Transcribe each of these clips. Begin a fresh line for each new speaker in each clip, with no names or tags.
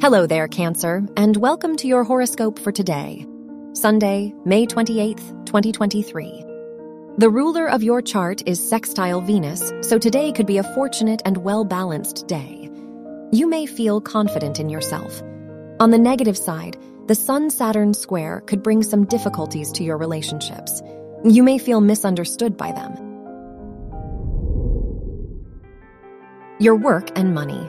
Hello there, Cancer, and welcome to your horoscope for today, Sunday, May 28th, 2023. The ruler of your chart is sextile Venus, so today could be a fortunate and well balanced day. You may feel confident in yourself. On the negative side, the Sun Saturn square could bring some difficulties to your relationships. You may feel misunderstood by them. Your work and money.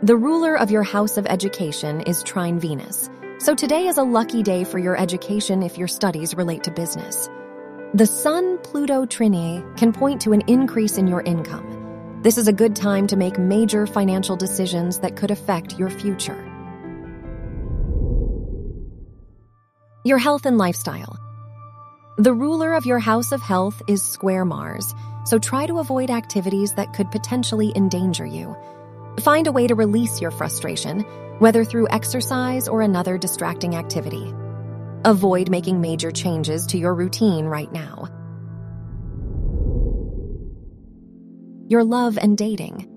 The ruler of your house of education is trine Venus, so today is a lucky day for your education if your studies relate to business. The Sun Pluto trine can point to an increase in your income. This is a good time to make major financial decisions that could affect your future. Your health and lifestyle. The ruler of your house of health is square Mars, so try to avoid activities that could potentially endanger you. Find a way to release your frustration, whether through exercise or another distracting activity. Avoid making major changes to your routine right now. Your love and dating.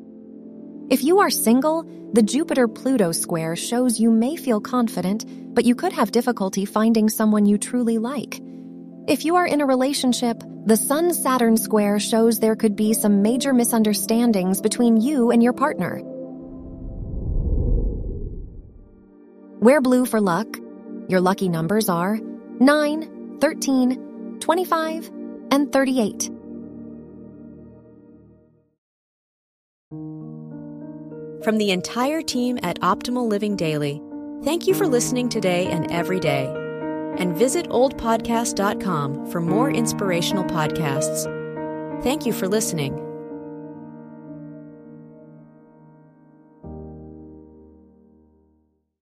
If you are single, the Jupiter Pluto square shows you may feel confident, but you could have difficulty finding someone you truly like. If you are in a relationship, the Sun Saturn square shows there could be some major misunderstandings between you and your partner. Wear blue for luck. Your lucky numbers are 9, 13, 25, and 38.
From the entire team at Optimal Living Daily, thank you for listening today and every day. And visit oldpodcast.com for more inspirational podcasts. Thank you for listening.